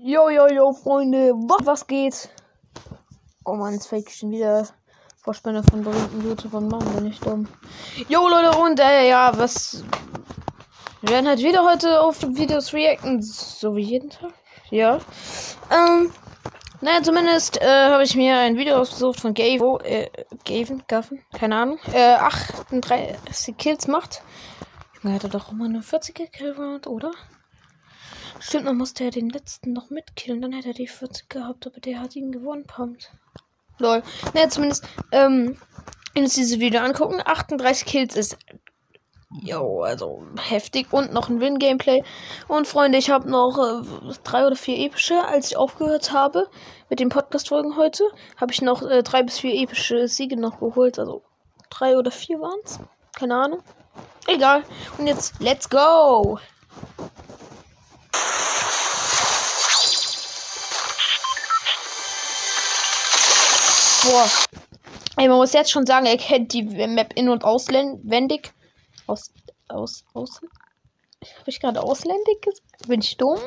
Yo, yo, yo, Freunde, was, was geht? Oh man, jetzt ich schon wieder Vorspender von berühmten YouTubern. Mann, bin ich dumm. Yo, Leute, und äh, ja, was. Wir werden halt wieder heute auf Videos reacten, so wie jeden Tag. Ja. Ähm. Naja, zumindest äh, habe ich mir ein Video ausgesucht von Gavo, äh, Gaven, Gaven, keine Ahnung, äh, 38 Kills macht. Er hatte doch immer eine 40er Kill oder? Stimmt, man musste ja den letzten noch mitkillen. Dann hätte er die 40 gehabt, aber der hat ihn gewonnen, pumpt. Lol. Naja, zumindest, ähm, wenn uns dieses Video angucken, 38 Kills ist. Jo, also heftig. Und noch ein Win-Gameplay. Und Freunde, ich habe noch äh, drei oder vier epische. Als ich aufgehört habe mit den Podcast-Folgen heute, habe ich noch äh, drei bis vier epische Siege noch geholt. Also drei oder vier waren es. Keine Ahnung. Egal. Und jetzt, let's go! Boah. Ey, man muss jetzt schon sagen, er kennt die Map in- und auswendig. Aus. Aus. Aus. Habe ich gerade ausländig gesagt? Bin ich dumm?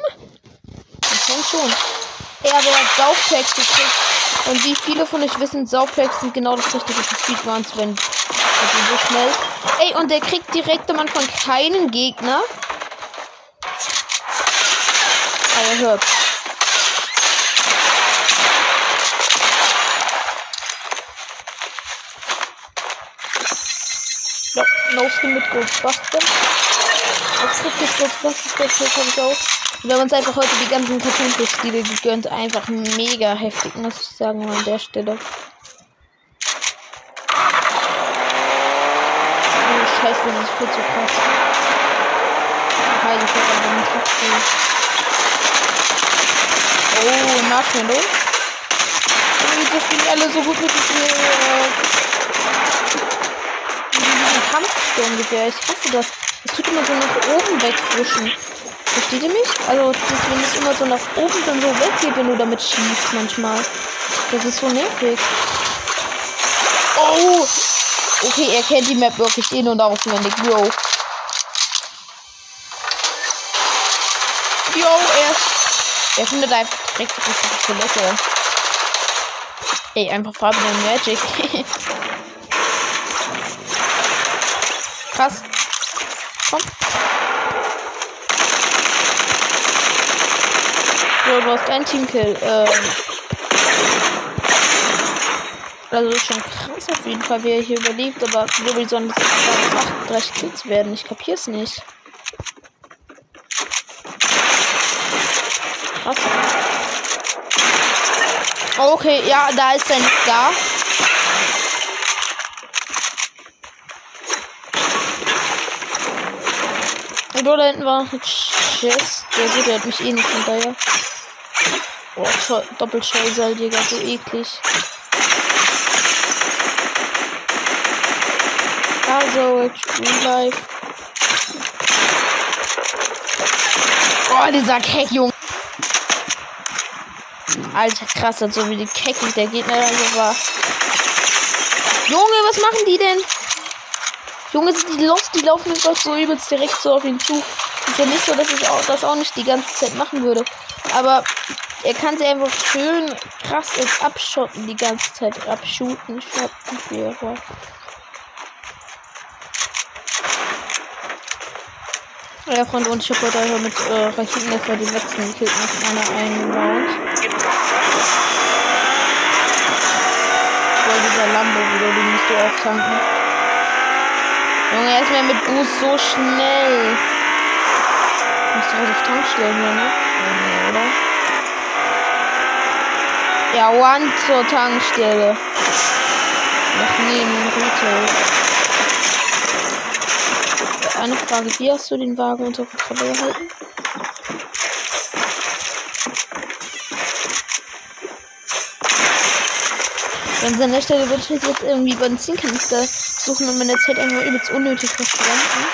Ich denke schon. Er hat Saufpacks gekriegt. Und wie viele von euch wissen, Saufpacks sind genau das richtige für Speedruns, wenn also so schnell. Ey, und der kriegt direkt am Anfang keinen Gegner. Aber hört. No, no Skin mit Ghostbuster. Das gibt es Ghostbuster, das kommt aus. Und wir haben uns einfach heute die ganzen Cartoon-Stile gegönnt. Einfach mega heftig, muss ich sagen, an der Stelle. Oh, Scheiße, das ist viel zu krass. Ich hab aber nicht. Oh, Nintendo. Irgendwie spielen alle so gut mit diesem, äh, diesem. Ich hasse das. Es tut immer so nach oben wegwischen. Versteht ihr mich? Also, deswegen ist immer so nach oben dann so weggeht, wenn du damit schießt manchmal. Das ist so nervig. Oh! Okay, er kennt die Map wirklich in- und auswendig. Yo. Yo, er. Er findet einfach direkt die richtige Toilette. Ey, einfach Fabian Magic. Krass. Komm. So, du hast einen Teamkill. Ähm. Also ist schon krass auf jeden Fall, wer hier überlebt, aber sollen das 38 Kills werden? Ich kapier's nicht. Krass. Okay, ja, da ist sein Star. Und da hinten war noch ein Chest. Der der hat mich eh nicht daher. Boah, Doppelschallseil, so eklig. Also, True Life. Oh, dieser Keck, Junge. Alter, krass, so wie die Keck der Gegner also war. Junge, was machen die denn? Junge, sind die los? Die laufen jetzt doch so übelst direkt so auf ihn zu. Ist ja nicht so, dass ich auch, das auch nicht die ganze Zeit machen würde. Aber er kann sie einfach schön krass jetzt abschotten die ganze Zeit. Abschuten, schotten, wie Ja, Freunde, und ich habe heute einfach mit äh, Raketenwerfer den letzten gekillt nach einer einen Round. Boah, dieser Lambo wieder, den musst du auftanken. Junge, er ist mir mit Boost so schnell. Musst du was auf Tankstellen hier, ne? Nee, oder? Ja, one zur Tankstelle. Noch neben Retail. Eine Frage, wie hast du den Wagen unter Kontrolle gehalten? An der Stelle würde ich jetzt irgendwie Benzinkanister suchen und meine Zeit einfach übelst unnötig verschwenden.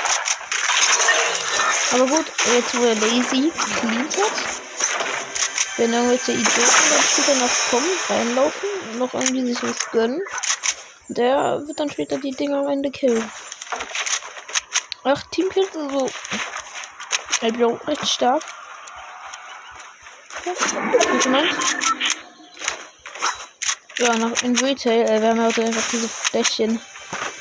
Aber gut, jetzt wo er Lazy cleant hat, wenn irgendwelche Idioten dann später noch kommen, reinlaufen und noch irgendwie sich was gönnen, der wird dann später die Dinger am Ende killen. Ach, Teamkills und so. Ich bin auch recht stark. Du meinst? Ja, noch in Retail. Äh, wir haben ja heute einfach diese Fläschchen.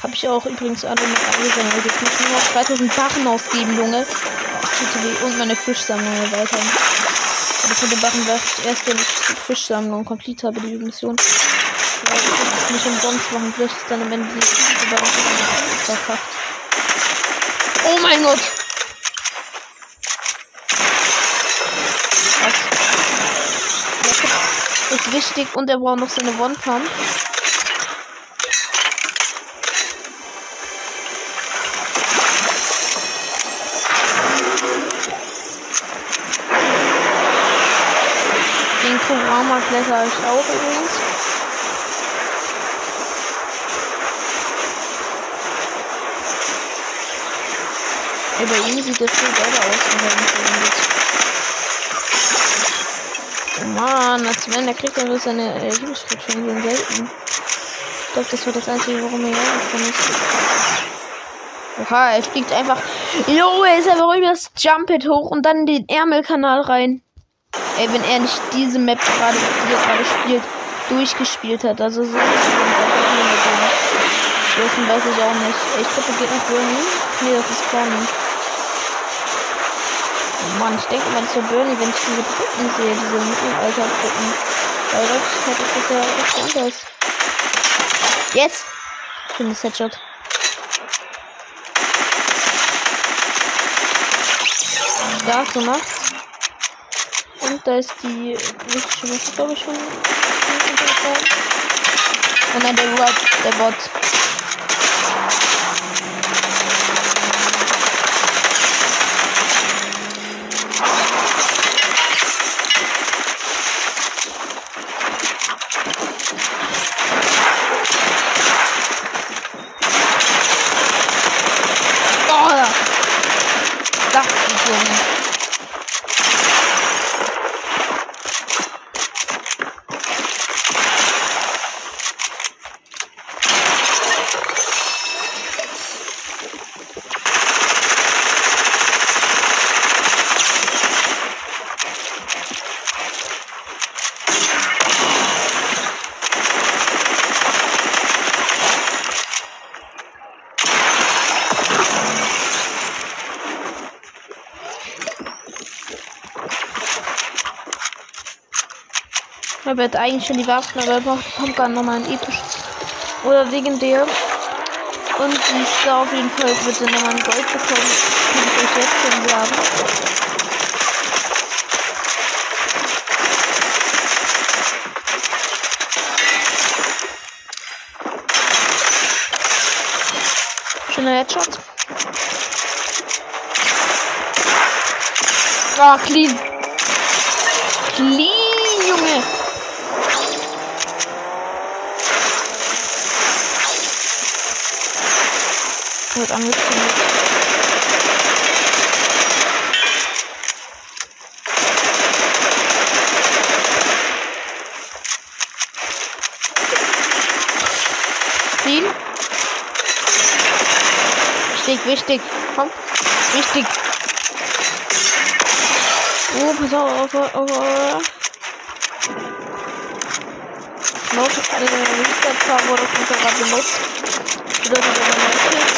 Habe ich auch übrigens alle noch angesammelt. Jetzt muss ich nur noch 2000 Barren ausgeben, Junge. Und meine Fischsammlung erweitern. Aber von den Barren werde ich erst, wenn ich die Fischsammlung komplett habe, die Mission. Weil ich das nicht umsonst machen. Vielleicht ist dann am Ende die Barren verkackt. Oh mein Gott! Das ist wichtig und er braucht noch seine One-Pump. Den Kurama kletter ich auch übrigens. Ihm sieht das viel besser aus, Oh Mann, als wenn der kriegt dann seine äh, Liebesschritt schon so selten. Ich glaube, das war das einzige, warum er hergekommen ist. Oha, er fliegt einfach. Jo, er ist einfach über das Jumpet hoch und dann den Ärmelkanal rein. Ey, wenn er nicht diese Map gerade, die er gerade spielt, durchgespielt hat. Also so. Dessen weiß ich auch nicht. Ich glaube, geht nach Bernie. Nee, das ist Conny. Mann, ich denke immer, ist Bernie, wenn ich diese Brücken sehe, diese Mittelalter-Brücken. Weil Wirklichkeit ist das ja echt anders. Jetzt! Schönes Headshot. Stark gemacht. Und da ist die wichtige Waffe, glaube schon. Und dann der Bot, der Bot. Er wird eigentlich schon die Waffen, aber er braucht Pumpgun nochmal ein episch. Oder wegen der. Und die da auf jeden Fall wird er nochmal ein Gold bekommen. Kann ich euch jetzt schon sagen. Schöner Headshot. Ah. Clean, Junge. Wird angezündet. Clean. Wichtig, wichtig. Komm. Wichtig. Oh, pass auf, auf, auf, auf. Not, äh, Restart wurde Motorrad benutzt. Bedeutet aber nicht.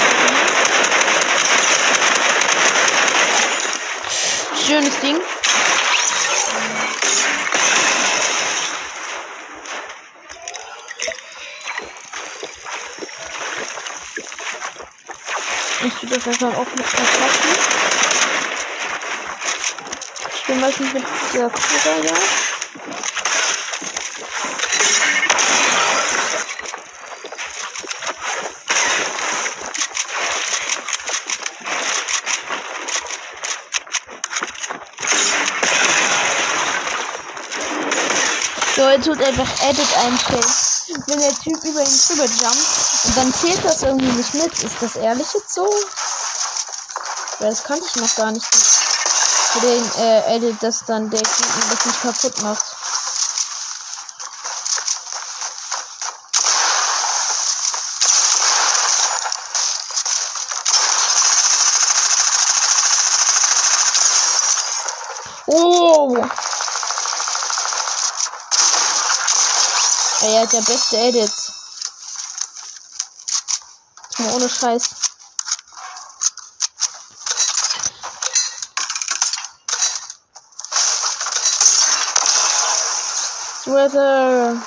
Schönes Ding. Ich tue das einfach auch mit verpassen. Ich bin meistens mit dieser Kugel da. Jetzt tut einfach Edit einstellen. Wenn der Typ über ihn drüber jumpt und dann zählt das irgendwie nicht mit. Ist das ehrlich jetzt so? Weil das kannte ich noch gar nicht. Für den äh, Edit, dass dann der Gegner das nicht kaputt macht. Oh! Ey, er hat ja beste Edits. Mal ohne Scheiß. Sweater.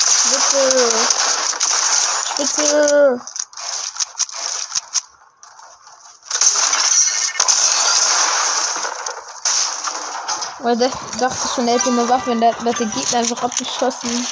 Spitze. Spitze. Weil das dachte schon, er hätte eine Waffe und der hat den Gegner einfach abgeschossen.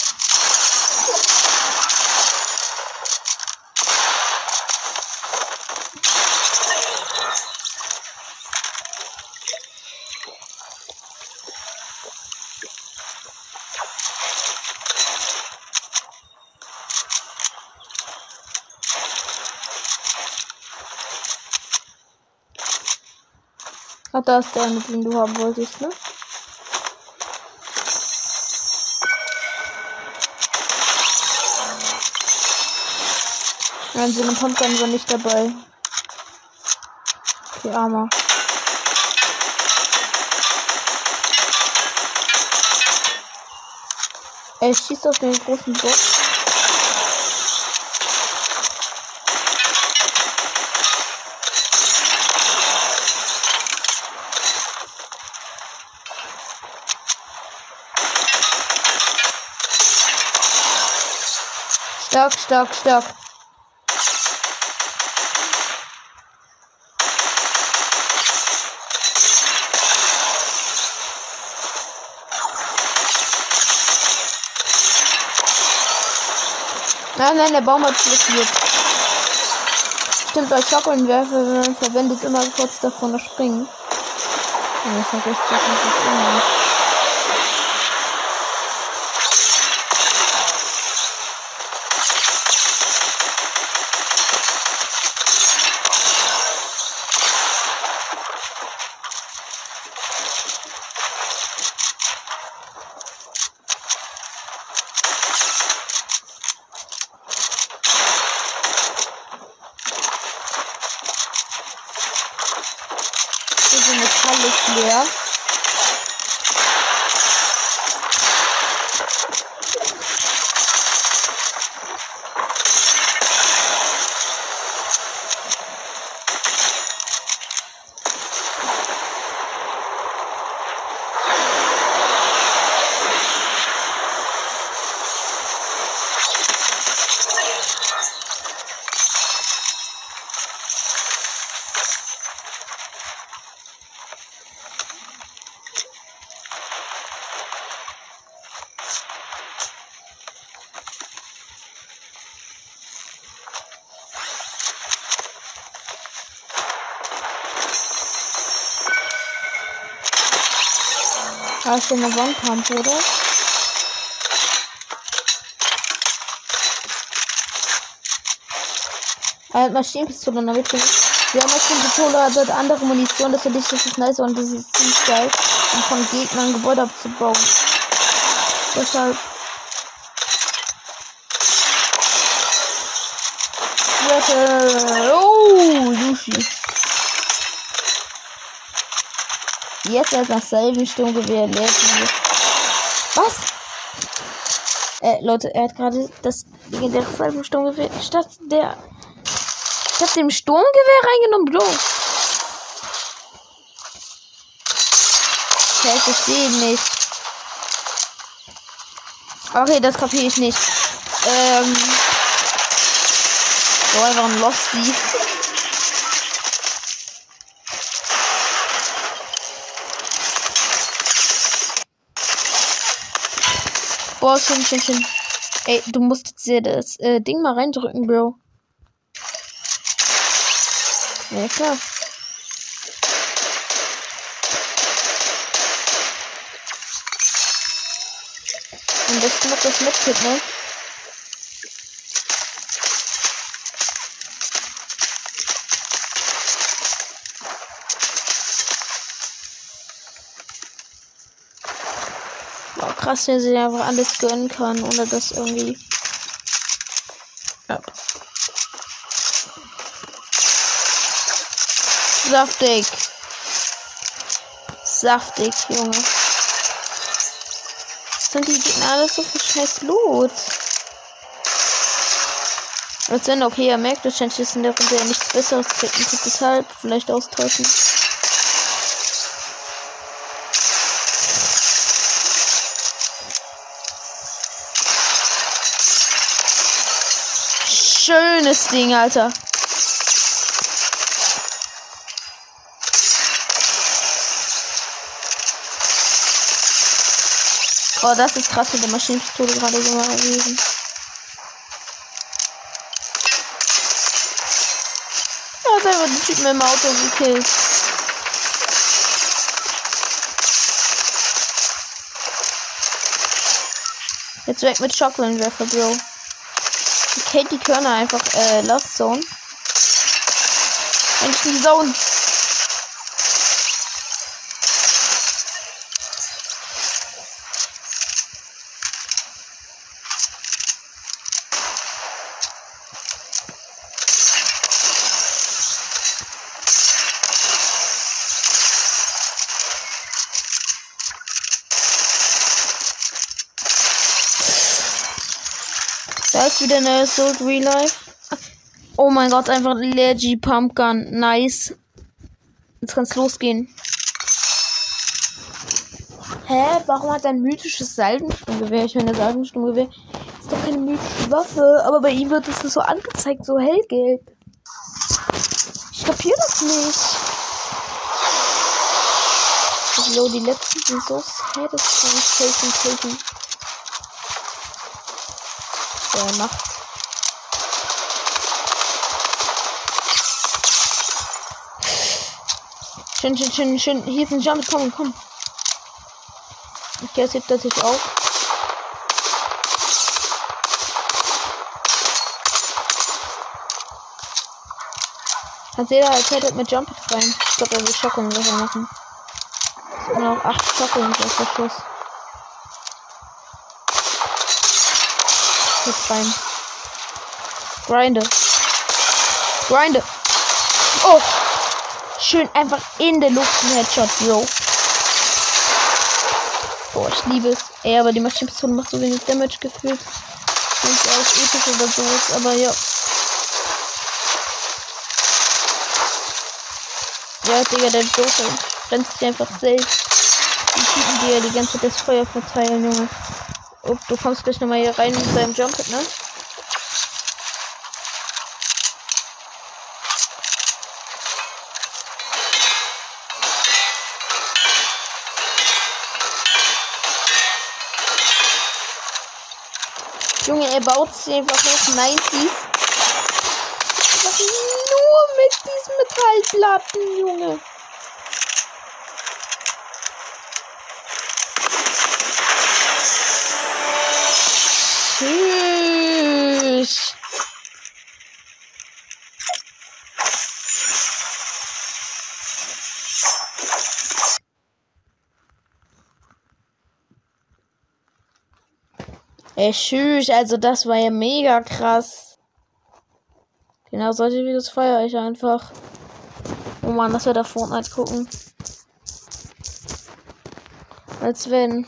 Ach, da ist der, mit dem du haben wolltest, ne? Nein, so eine Pumpgun war nicht dabei. Okay, armer. Er schießt auf den großen Bock. Stark, stark, stark. Nein, nein, der Baum hat explodiert. Stimmt, bei Schockenwerfer verwendet immer kurz davon das Springen. Ja, ich vergesse das nicht. Diese Metall ist leer. Da ist eine Wandkampf, oder? Er Maschinenpistole und damit wir haben Maschinenpistole, hat dort andere Munition, das finde ich richtig nice und das ist ziemlich geil, um von Gegnern Gebäude abzubauen. Deshalb. Oh, Sushi. Jetzt erst nach selben Sturmgewehr leer. Was? Äh, Leute, er hat gerade das legendäre selben Sturmgewehr statt der statt dem Sturmgewehr reingenommen, Bro. Okay, ich verstehe nicht. Okay, das kapiere ich nicht. Ähm. Einfach ein Boah, schön, schön, schön. Ey, du musst jetzt hier das äh, Ding mal reindrücken, Bro. Ja, klar. Am besten noch das Medkit, ne? Krass, wer sich einfach alles gönnen kann, ohne das irgendwie. Ja. Saftig. Saftig, Junge. sind die Gegner alles so viel scheiß Loot? Als wenn, okay, er merkt wahrscheinlich, dass in der Runde ja nichts Besseres kriegt und deshalb vielleicht austauschen. Schönes Ding, Alter. Oh, das ist krass mit der Maschinenpistole gerade so gewesen. Ja, selber den Typen im Auto gekillt. Jetzt weg mit Shotgun-Werfer, Bro. Katie Körner einfach, äh, Lost Zone. Eigentlich die Zone. Wieder eine Assault Real Life. Oh mein Gott, einfach Leggy Pumpgun. Nice. Jetzt kann's losgehen. Hä? Warum hat er ein mythisches Salbensturmgewehr? Ich meine, Salbensturmgewehr ist doch keine mythische Waffe. Aber bei ihm wird es so angezeigt, so hellgelb. Ich kapiere das nicht. So, die letzten sind so satisfying. Taken, taken. Der macht. Schön, schön, schön, schön. Hier ist ein Jump. Komm, komm. Okay, jetzt hebt er sich auf. Hat jeder erzählt mit Jump rein. Ich glaube, er will Schocken machen. Es sind noch 8 Schocken das ist Schluss. Jetzt rein. Grinde. Grinde. Oh! Schön einfach in der Luft ein Headshot, yo. Boah, ich liebe es. Ey, aber die Maschinenpistole macht so wenig Damage gefühlt. Nicht alles episch oder sowas, aber ja. Ja, Digga, der Joker rennt sich einfach selbst. Die Typen, die die ganze Zeit das Feuer verteilen, Junge. Oh, du kommst gleich nochmal hier rein mit deinem Jump, ne? Junge, er baut sich einfach auf 90s. Einfach nur mit diesen Metallplatten, Junge. Tschüss. Ey, tschüss, also das war ja mega krass. Genau solche Videos feiere ich einfach. Oh man, dass wir da Fortnite gucken. Als wenn.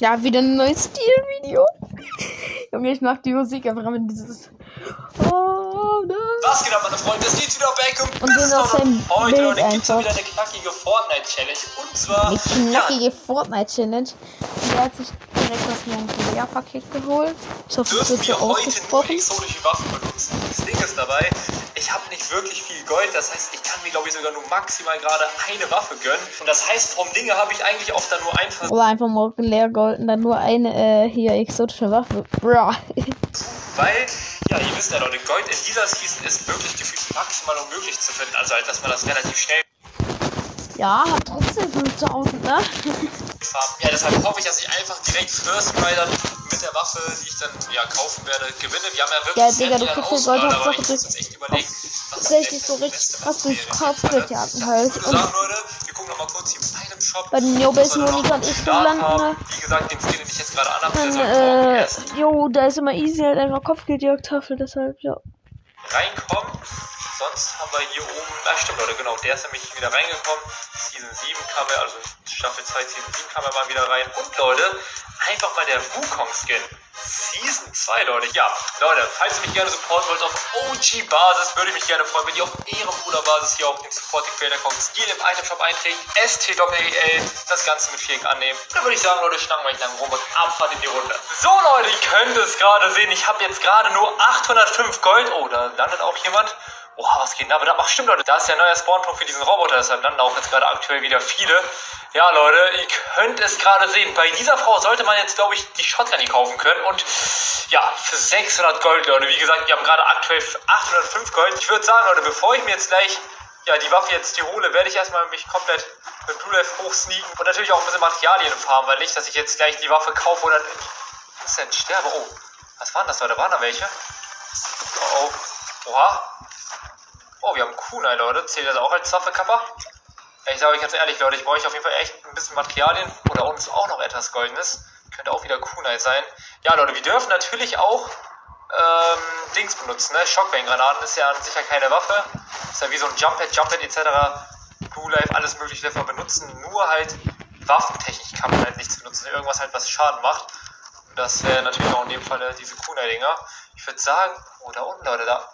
Ja, wieder ein neues Stilvideo. Junge, ich mag die Musik einfach mit dieses. Oh. Was geht ab, meine Freunde? Es geht wieder back und, auf seinem heute Bild gibt's einfach. wieder eine knackige Fortnite-Challenge. Und zwar, Eine knackige Fortnite-Challenge. Und der hat sich direkt das Montpellier-Paket geholt. Ich hoffe, das dürfen wir so heute nur exotische Waffen benutzen. Das Ding ist dabei, ich habe nicht wirklich viel Gold. Das heißt, ich kann mir, glaube ich, sogar nur maximal gerade eine Waffe gönnen. Und das heißt, vom Dinge habe ich eigentlich auch dann nur ein Versuch, Oder einfach mal leer Gold und dann nur eine äh, hier exotische Waffe. Bra. weil, ja, ihr wisst ja, Leute, Gold in dieser Season ist wirklich gefühlt maximal unmöglich zu finden. Also halt, dass man das relativ schnell ja, hat trotzdem 5000, ne? farben. Ja, deshalb hoffe ich, dass ich einfach direkt First dann mit der Waffe, die ich dann ja kaufen werde, gewinne. Wir haben ja wirklich Ja, sehr Digga, du kriegst ja Gold, Auswahl, aber Hauptsache ich muss durch- Tatsächlich so richtig krass durch Ja, halt. Und sagen, Leute, wir gucken noch mal kurz hier in einem Shop. Bei den noch Monika und ich landen? Wie gesagt, den Skin, den ich jetzt gerade anhabe, der soll äh, jo, da ist immer easy halt einfach Kopfgeldjagdtafel, deshalb, ja. Reinkommen. sonst haben wir hier oben, ah stimmt Leute, genau, der ist nämlich wieder reingekommen. Season 7 kam er, also Staffel 2, Season 7 kam er mal wieder rein. Und Leute, einfach mal der Wukong-Skin. Season 2, Leute. Ja, Leute, falls ihr mich gerne supporten wollt auf OG-Basis, würde ich mich gerne freuen, wenn ihr auf Ehrenbruder-Basis hier auf den Supporting Creator Code Skill im Itemshop einträgt, STWEL, das Ganze mit Viereck annehmen. Dann würde ich sagen, Leute, schnacken wir nicht lang rum und Abfahrt in die Runde. So, Leute, ihr könnt es gerade sehen, ich habe jetzt gerade nur 805 Gold. Oh, da landet auch jemand. Oha, was geht denn da wieder ab? Ach stimmt, Leute, da ist der neue Spawnpunkt für diesen Roboter, deshalb landen auch jetzt gerade aktuell wieder viele. Ja, Leute, ihr könnt es gerade sehen. Bei dieser Frau sollte man jetzt, glaube ich, die Shotgun kaufen können. Und ja, für 600 Gold, Leute. Wie gesagt, wir haben gerade aktuell 805 Gold. Ich würde sagen, Leute, bevor ich mir jetzt gleich ja, die Waffe jetzt hier hole, werde ich erstmal mich komplett mit Blue Life hochsneaken und natürlich auch ein bisschen Materialien farmen, weil nicht, dass ich jetzt gleich die Waffe kaufe oder instant sterbe. Oh, was waren das, Leute? Waren da welche? Oh, oh. Oha. Oh, wir haben Kunai, Leute. Zählt das auch als Waffekapper? Ich sage euch ganz ehrlich, Leute, ich brauche auf jeden Fall echt ein bisschen Materialien. Oder unten ist auch noch etwas Goldenes. Könnte auch wieder Kunai sein. Ja, Leute, wir dürfen natürlich auch ähm, Dings benutzen, ne? Shockwave-Granaten ist ja an sich ja keine Waffe. Ist ja wie so ein Jump-Pad, Jump-Pad etc. Blue Life, alles mögliche wir benutzen. Nur halt Waffentechnik kann man halt nichts benutzen. Irgendwas halt, was Schaden macht. Und das wäre natürlich auch in dem Fall diese Kunai-Dinger. Ich würde sagen, oh, da unten, Leute, da.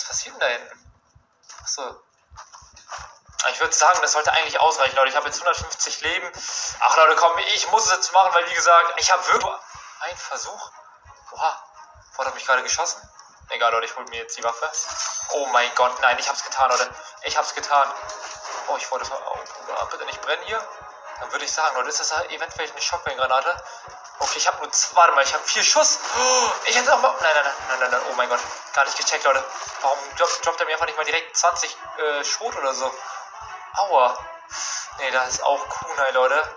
Was passiert denn da hinten? Achso. Ich würde sagen, das sollte eigentlich ausreichen, Leute. Ich habe jetzt 150 Leben. Ach, Leute, komm, ich muss es jetzt machen, weil, wie gesagt, ich habe wirklich einen Versuch. Oha, Ford hat mich gerade geschossen. Egal, Leute, ich hole mir jetzt die Waffe. Oh mein Gott, nein, ich hab's getan, Leute. Ich hab's getan. Oh, ich wollte. Oh, bitte nicht brennen hier. Dann würde ich sagen, Leute, ist das eventuell eine Shotgun-Granate? Okay, ich habe nur zwei. Warte mal, ich habe vier Schuss. Ich hätte noch mal. Nein, nein, nein, nein, nein. Oh mein Gott. Gar nicht gecheckt, Leute. Warum droppt, er mir einfach nicht mal direkt 20 äh, Schrot oder so? Aua. Nee, das ist auch Kunai, Leute.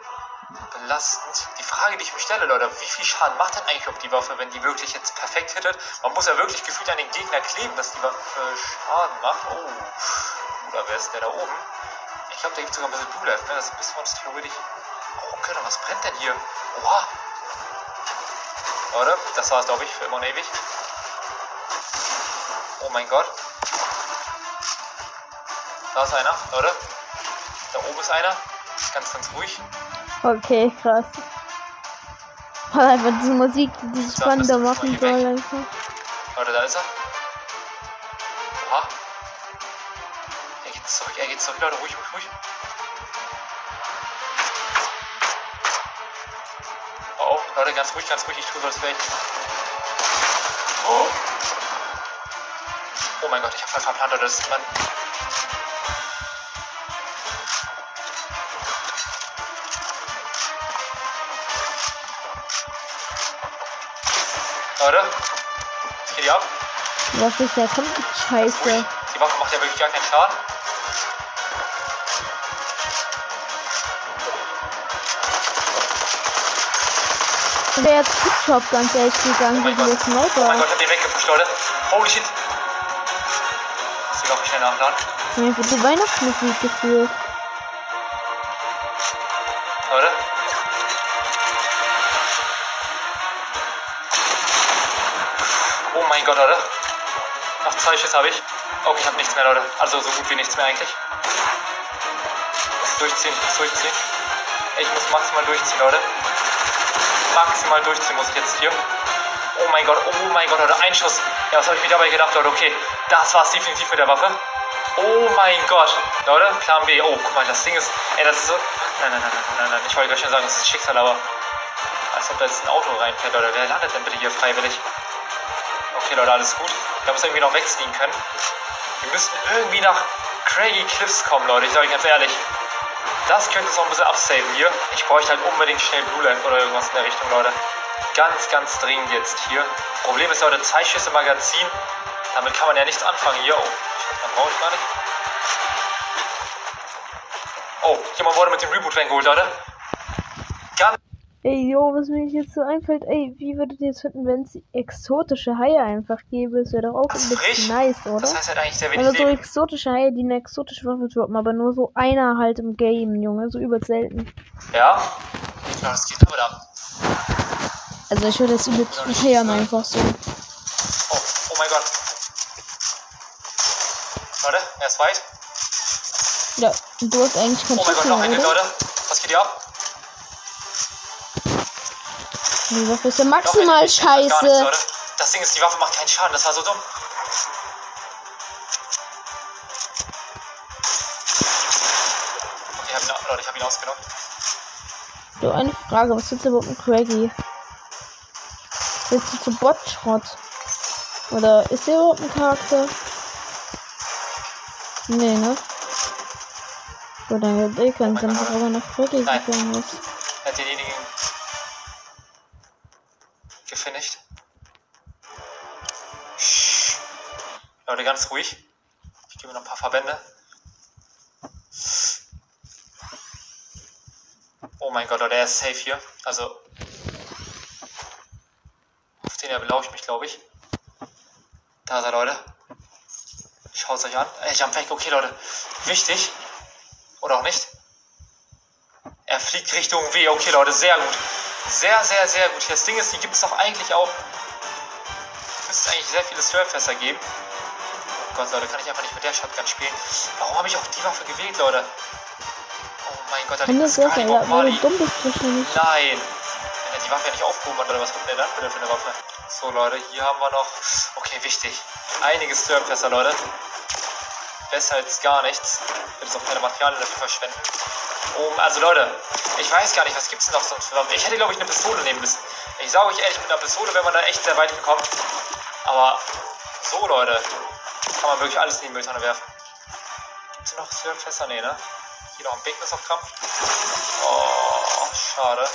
Belastend. Die Frage, die ich mir stelle, Leute, wie viel Schaden macht denn eigentlich auf die Waffe, wenn die wirklich jetzt perfekt hittet? Man muss ja wirklich gefühlt an den Gegner kleben, dass die Waffe Schaden macht. Oh. Oder wer ist der da oben? Ich glaube, da gibt sogar ein bisschen Blue Life, ne? Das müssen wir uns theoretisch. Oh, okay, was brennt denn hier? Oha. Leute, das war's, glaube ich, für immer und ewig. Oh mein Gott. Da ist einer, Leute. Da oben ist einer. Ganz, ganz ruhig. Okay, krass. Weil einfach diese Musik, dieses spannende machen soll einfach. Leute, da ist er. Oha. Er geht zurück, er geht zurück, Leute, ruhig, ruhig, ruhig. Leute, ganz ruhig, ganz ruhig, ich tue so das Welt. Oh. oh mein Gott, ich hab voll verplant, das ist mein... Leute, was geht hier ab? Was ist der Scheiße. Die Waffe macht ja wirklich gar keinen Schaden. Der jetzt Shop ganz ehrlich gegangen oh gegen das Oh Sniper. mein Gott, ich hab den weggepusht, Leute. Holy shit. Deswegen auch schnell nachladen. Mir wird die Weihnachtsmusik geführt. Leute. Oh mein Gott, Leute. Noch zwei Schuss habe ich. Okay, ich habe nichts mehr, Leute. Also so gut wie nichts mehr eigentlich. Ich muss durchziehen, ich muss durchziehen. Ich muss maximal durchziehen, Leute. Maximal durchziehen muss jetzt hier. Oh mein Gott, oh mein Gott, Leute, ein Schuss. Ja, was habe ich mir dabei gedacht, Leute? Okay, das war es definitiv mit der Waffe. Oh mein Gott. Leute, Plan B. Oh, guck mal, das Ding ist. Ey, das ist so. Nein, nein, nein, nein, nein, nein. Ich wollte gerade schon sagen, das ist Schicksal, aber. Als ob da jetzt ein Auto reinfährt, Leute. Wer landet denn bitte hier freiwillig? Okay, Leute, alles gut. Wir müssen irgendwie noch wegziehen können. Wir müssen irgendwie nach Craggy Cliffs kommen, Leute. Ich sage euch ganz ehrlich. Das könnte es noch ein bisschen absaven hier. Ich bräuchte halt unbedingt schnell Blue Life oder irgendwas in der Richtung, Leute. Ganz, ganz dringend jetzt hier. Problem ist, Leute, zwei Schüsse Magazin. Damit kann man ja nichts anfangen hier. Oh, dann brauche ich gar nicht. Oh, jemand wurde mit dem Reboot reingeholt, Leute. Ganz Ey, jo, was mir jetzt so einfällt, ey, wie würdet ihr es finden, wenn es exotische Haie einfach gäbe? Das wäre doch auch ein bisschen nice, oder? Das heißt halt eigentlich sehr wenig Aber so exotische Haie, die eine exotische Waffe droppen, aber nur so einer halt im Game, Junge, so übel selten. Ja. Ja, das geht aber da. Also ich würde das übel feiern einfach so. Oh, oh mein Gott. Leute, er ist weit. Ja, du hast eigentlich keinen Oh mein Gott, noch mehr, ein Hit, oder? Leute. Was geht hier ab? Die Waffe ist ja maximal nichts, scheiße. Leute. Das Ding ist, die Waffe macht keinen Schaden. Das war so dumm. Okay, hab ihn, Leute, ich hab ihn ausgenommen. So, eine Frage, was willst du überhaupt mit Craggy? Willst du zu Botschrott? Oder ist er überhaupt ein Charakter? Nee, ne? So, dann wird eh keinen Sinn, aber nach Craggy gegangen ist. Ruhig. Ich gebe noch ein paar Verbände. Oh mein Gott, Leute, er ist safe hier. Also, auf den erlaube ich mich, glaube ich. Da ist er, Leute. Schaut es euch an. Ey, Jump weg, okay, Leute. Wichtig. Oder auch nicht. Er fliegt Richtung W. Okay, Leute, sehr gut. Sehr, sehr, sehr gut. Das Ding ist, die gibt es doch eigentlich auch. Müsste es eigentlich sehr viele Surfässer geben. Oh Gott, Leute, kann ich einfach nicht mit der Shotgun spielen. Warum habe ich auch die Waffe gewählt, Leute? Oh mein Gott, da liegt das ja, du dumm bist wahrscheinlich. Nein. Wenn er die Waffe ja nicht aufgehoben hat, oder was kommt denn dann wieder für eine Waffe? So, Leute, hier haben wir noch. Okay, wichtig. Einige Stirnfässer, Leute. Besser als gar nichts. Ich will jetzt auch keine Materialien dafür verschwenden. Um, also, Leute, ich weiß gar nicht, was gibt's denn noch sonst für Waffen? Ich hätte, glaube ich, eine Pistole nehmen müssen. Ich sage euch ehrlich, mit einer Pistole wäre man da echt sehr weit gekommen. Aber so, Leute, kann man wirklich alles in die Mülltonne werfen. Gibt's hier noch Stirnfässer? Nee, ne? Hier noch ein Bigness auf Krampf. Oh, schade.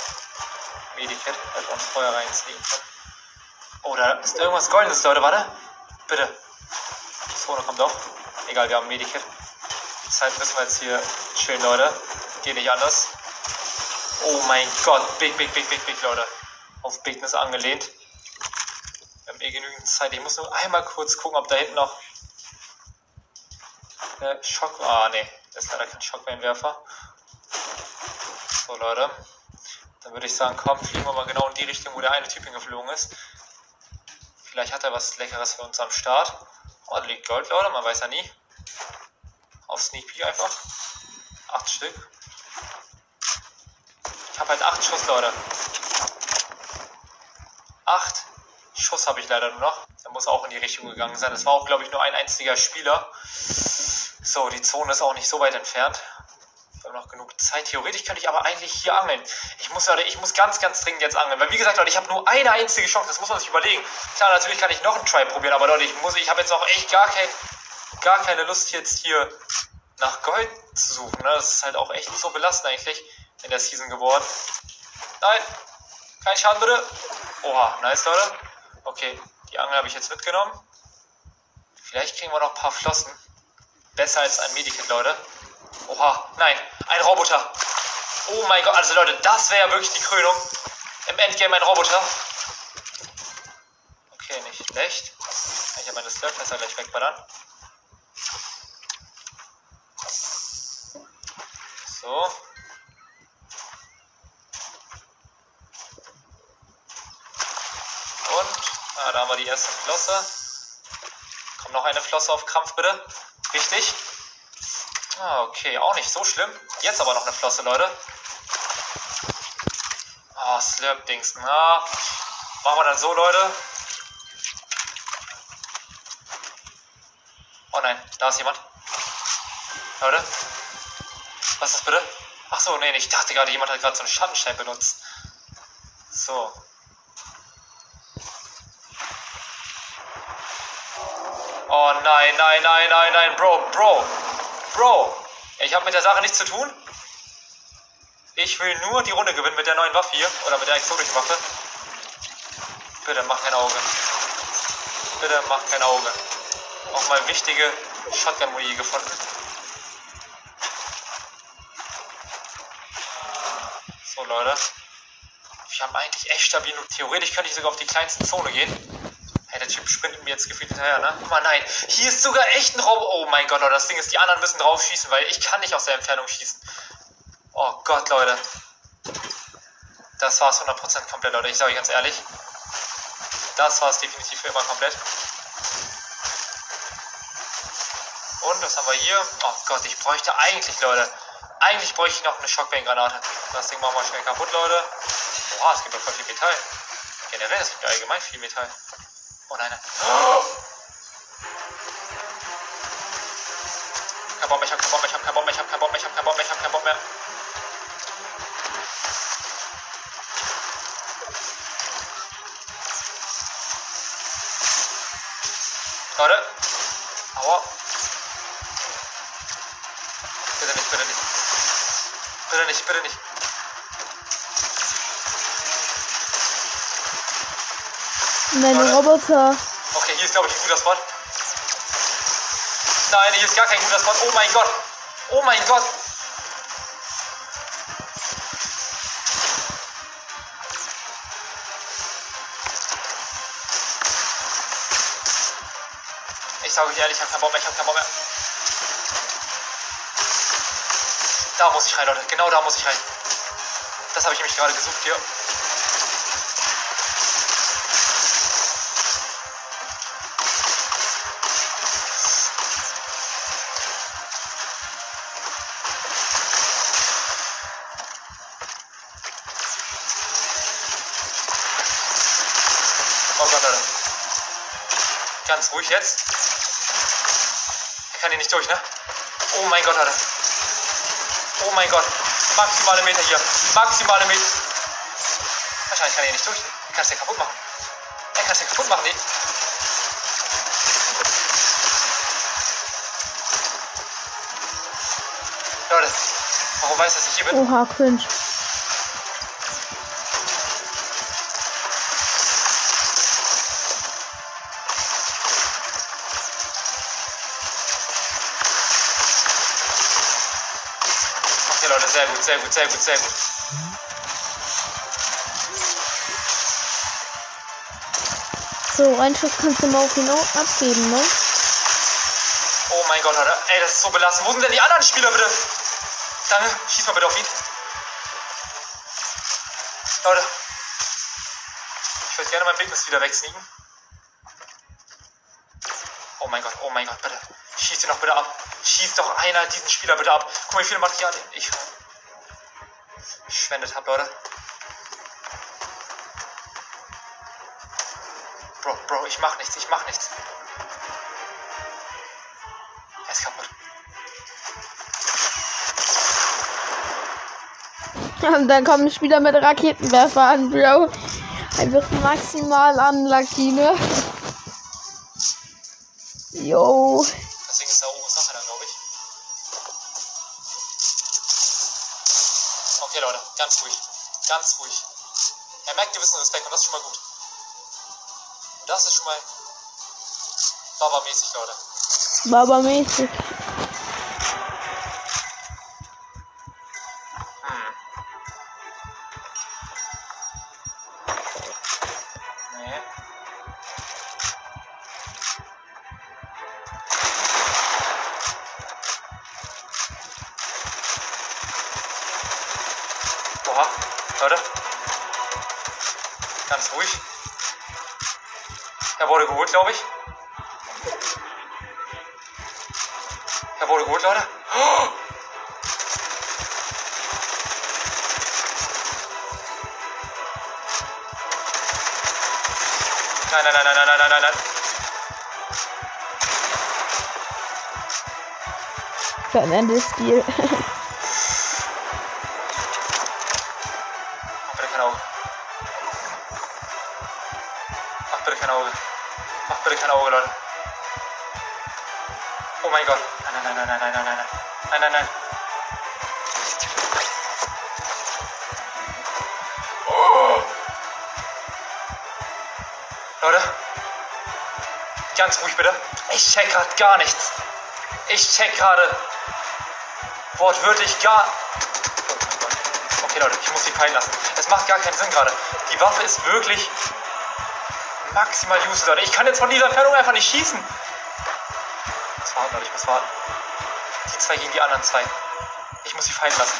Medikit, hätte uns vorher reinziehen können. Oh, da ist irgendwas Goldenes, Leute, warte. Bitte. Zone kommt doch. Egal, wir haben Medikit. Die Zeit müssen wir jetzt hier chillen, Leute. Geht nicht anders. Oh mein Gott, big, big, big, big, big, Leute. Auf Bigness angelehnt. Wir haben eh genügend Zeit. Ich muss nur einmal kurz gucken, ob da hinten noch der Schock. Ah, nee, das ist leider kein Schockwellenwerfer. So, Leute. Dann würde ich sagen, komm, fliegen wir mal genau in die Richtung, wo der eine Typ hingeflogen ist. Vielleicht hat er was Leckeres für uns am Start. Oh, da liegt Gold, Leute, man weiß ja nie. Auf Sneak Peek einfach. Acht Stück. Ich habe halt acht Schuss, Leute. Acht Schuss habe ich leider nur noch. Der muss auch in die Richtung gegangen sein. Das war auch, glaube ich, nur ein einziger Spieler. So, die Zone ist auch nicht so weit entfernt. Wir haben noch genug Zeit. Theoretisch könnte ich aber eigentlich hier angeln. Ich muss, Leute, ich muss ganz, ganz dringend jetzt angeln. Weil, wie gesagt, Leute, ich habe nur eine einzige Chance. Das muss man sich überlegen. Klar, natürlich kann ich noch einen Try probieren. Aber, Leute, ich muss, ich habe jetzt auch echt gar, kein, gar keine Lust, jetzt hier nach Gold zu suchen. Ne? Das ist halt auch echt so belastend eigentlich in der Season geworden. Nein, kein Schaden bitte. Oha, nice, Leute. Okay, die Angel habe ich jetzt mitgenommen. Vielleicht kriegen wir noch ein paar Flossen. Besser als ein Medikit, Leute. Oha, nein, ein Roboter. Oh mein Gott, also Leute, das wäre ja wirklich die Krönung. Im Endgame ein Roboter. Okay, nicht schlecht. Ich habe meine Slurpfässer gleich wegballern. So. Und, ah, da haben wir die erste Flosse. Kommt noch eine Flosse auf Krampf, bitte. Richtig. Ah, okay, auch nicht so schlimm. Jetzt aber noch eine Flosse, Leute. Ah, Slurp-Dings. Na, machen wir dann so, Leute. Oh nein, da ist jemand. Leute. Was ist das bitte? Ach so, nee, ich dachte gerade, jemand hat gerade so einen Schattenstein benutzt. So. Oh nein, nein, nein, nein, nein, Bro, Bro, Bro. Ich habe mit der Sache nichts zu tun. Ich will nur die Runde gewinnen mit der neuen Waffe hier. Oder mit der exotischen Waffe. Bitte mach kein Auge. Bitte mach kein Auge. Auch mal wichtige Shotgun-Muni gefunden. So, Leute. Wir haben eigentlich echt stabil. Theoretisch könnte ich sogar auf die kleinste Zone gehen. Hey, der Typ sprintet jetzt gefühlt hinterher, ne? Guck mal, nein. Hier ist sogar echt ein Raum. Oh mein Gott, Leute, das Ding ist, die anderen müssen drauf schießen, weil ich kann nicht aus der Entfernung schießen. Oh Gott, Leute. Das war es 100% komplett, Leute. Ich sage euch ganz ehrlich. Das war es definitiv für immer komplett. Und was haben wir hier? Oh Gott, ich bräuchte eigentlich, Leute. Eigentlich bräuchte ich noch eine Shockwave-Granate. Das Ding machen wir schnell kaputt, Leute. Boah, es gibt ja voll viel Metall. Generell, es gibt ja allgemein viel Metall. พวกนั้นนะคาร์บอนไปชับคาร์บอนไปชับคาร์บอนไปชับคาร์บอนไปชับคาร์บอนไปชับคาร์บอนไปあれ泡プラネシプラネシプラネシプラネシ Meine Roboter. Okay, hier ist glaube ich ein guter Spot. Nein, hier ist gar kein guter Spot. Oh mein Gott. Oh mein Gott. Ich sage euch ehrlich, ich habe keinen Bock mehr, ich habe keinen Bock mehr. Da muss ich rein, Leute. Genau da muss ich rein. Das habe ich nämlich gerade gesucht hier. Oh Leute. Ganz ruhig jetzt. Ich kann hier nicht durch, ne? Oh mein Gott, Leute. Oh mein Gott. Maximale Meter hier. Maximale Meter. Wahrscheinlich kann er nicht durch. Er kann ja kaputt machen. Er kann es ja kaputt machen. Nee. Leute, warum weiß er, dass ich hier bin? Oha, cringe. Gut, sehr gut, sehr gut, sehr gut. So, einen Schuss kannst du mal auf ihn abgeben, ne? Oh mein Gott, Leute. Ey, das ist so belastend. Wo sind denn die anderen Spieler, bitte? Danke, schieß mal bitte auf ihn. Leute. Ich würde gerne mein Bigness wieder wegsneaken. Oh mein Gott, oh mein Gott, bitte. Schieß ihn doch bitte ab. Schieß doch einer diesen Spieler bitte ab. Guck mal, wie viel Material ich verschwendet habe, Leute. Bro, Bro, ich mach nichts, ich mach nichts. Er ist kaputt. Und dann kommen Spieler mit Raketenwerfer an, Bro. Einfach maximal unlucky, ne? Yo. Ganz ruhig. Ganz ruhig. Er merkt gewissen Respekt und das ist schon mal gut. Und das ist schon mal Baba-mäßig, Leute. Baba-mäßig. Er wurde geholt, glaube ich. Er wurde geholt, Leute. Oh! Nein, nein, nein, nein, nein, nein, nein, nein. Fernandes Stil. kein Auge. Mach bitte kein Auge, Leute. Oh mein Gott. Nein, nein, nein, nein, nein, nein, nein, nein. Nein, nein, nein. Oh. Leute. Ganz ruhig bitte. Ich check grad gar nichts. Ich check gerade wortwörtlich gar. Oh. Okay, Leute, ich muss sie fallen lassen. Es macht gar keinen Sinn gerade. Die Waffe ist wirklich maximal useless, Leute. Ich kann jetzt von dieser Entfernung einfach nicht schießen. Ich muss warten, Leute, ich muss warten. Die zwei gegen die anderen zwei. Ich muss sie fallen lassen.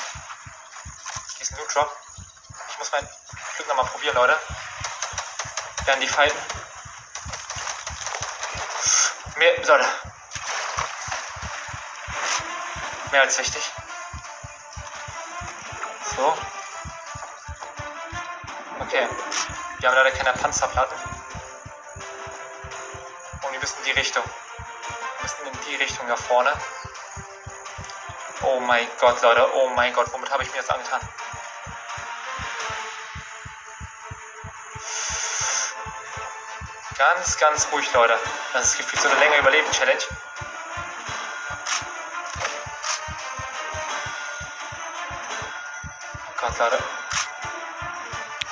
Hier ist ein Loot Drop. Ich muss mein Glück nochmal probieren, Leute. Werden die falten. Mehr, Leute. Mehr als wichtig. So. Okay. Wir haben leider keine Panzerplatten. Wir müssen in die Richtung. Wir müssen in die Richtung da vorne. Oh mein Gott, Leute. Oh mein Gott. Womit habe ich mir das angetan? Ganz, ganz ruhig, Leute. Das ist gefühlt so eine längere Überleben-Challenge. Oh Gott, Leute.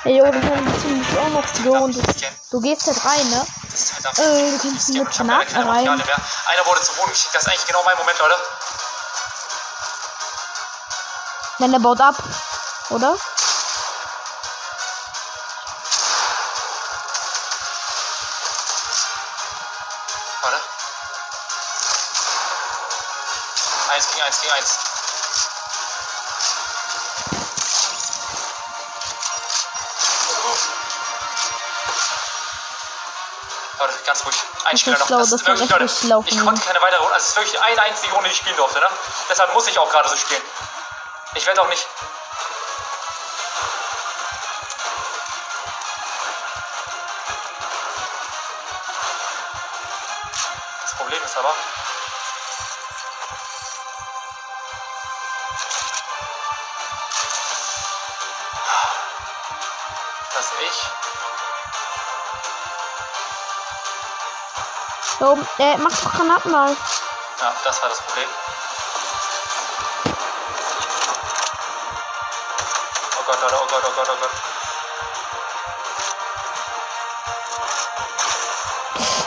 Ey, jo, du kannst ziemlich auch noch zu und du, du gehst halt rein, ne? Äh, du kannst Ich mit Materialien rein. Einer wurde zu Boden geschickt. Das ist eigentlich genau mein Moment, Leute. Nein, der baut ab. Oder? Warte. Eins gegen eins gegen eins. Leute, ganz ruhig. Ein Das Spieler noch. schlau, Das das wirklich, Leute. von Ich konnte keine weitere Runde. Also es ist wirklich eine einzige Runde, die ich spielen durfte, ne? Deshalb muss ich auch gerade so spielen. Ich werde auch nicht. Da oben, äh, mach doch Granaten mal. Ja, das war das Problem. Oh Gott, oh Gott, oh Gott, oh Gott.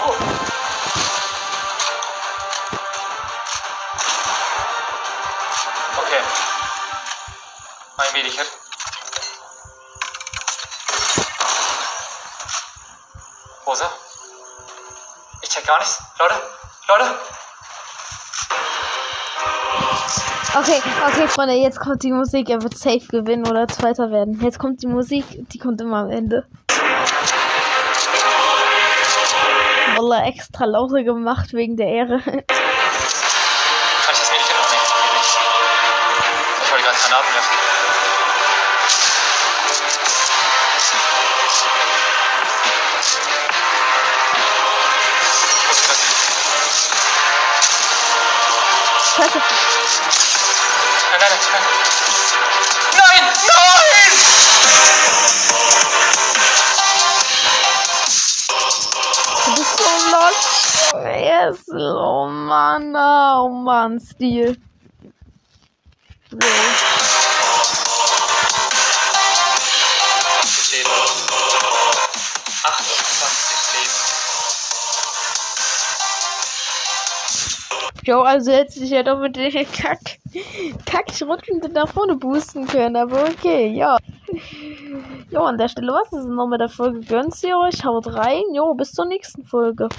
Oh. Okay. Mein Medikit. Ich check gar nichts. Leute, Leute. Okay, okay, Freunde, jetzt kommt die Musik. Er wird safe gewinnen oder Zweiter werden. Jetzt kommt die Musik, die kommt immer am Ende. Wallah, extra lauter gemacht wegen der Ehre. Kann ich das? Geht nicht. Ich wollte gerade Granaten werfen. Oh Mann, Stil. So. Steht 28 Leben. Jo, also hätte sich ja doch mit den Kack, Kack-Schrotflinte da vorne boosten können, aber okay, ja. Jo, an der Stelle was ist es noch mit der Folge. Gönnt ihr euch, haut rein. Jo, bis zur nächsten Folge.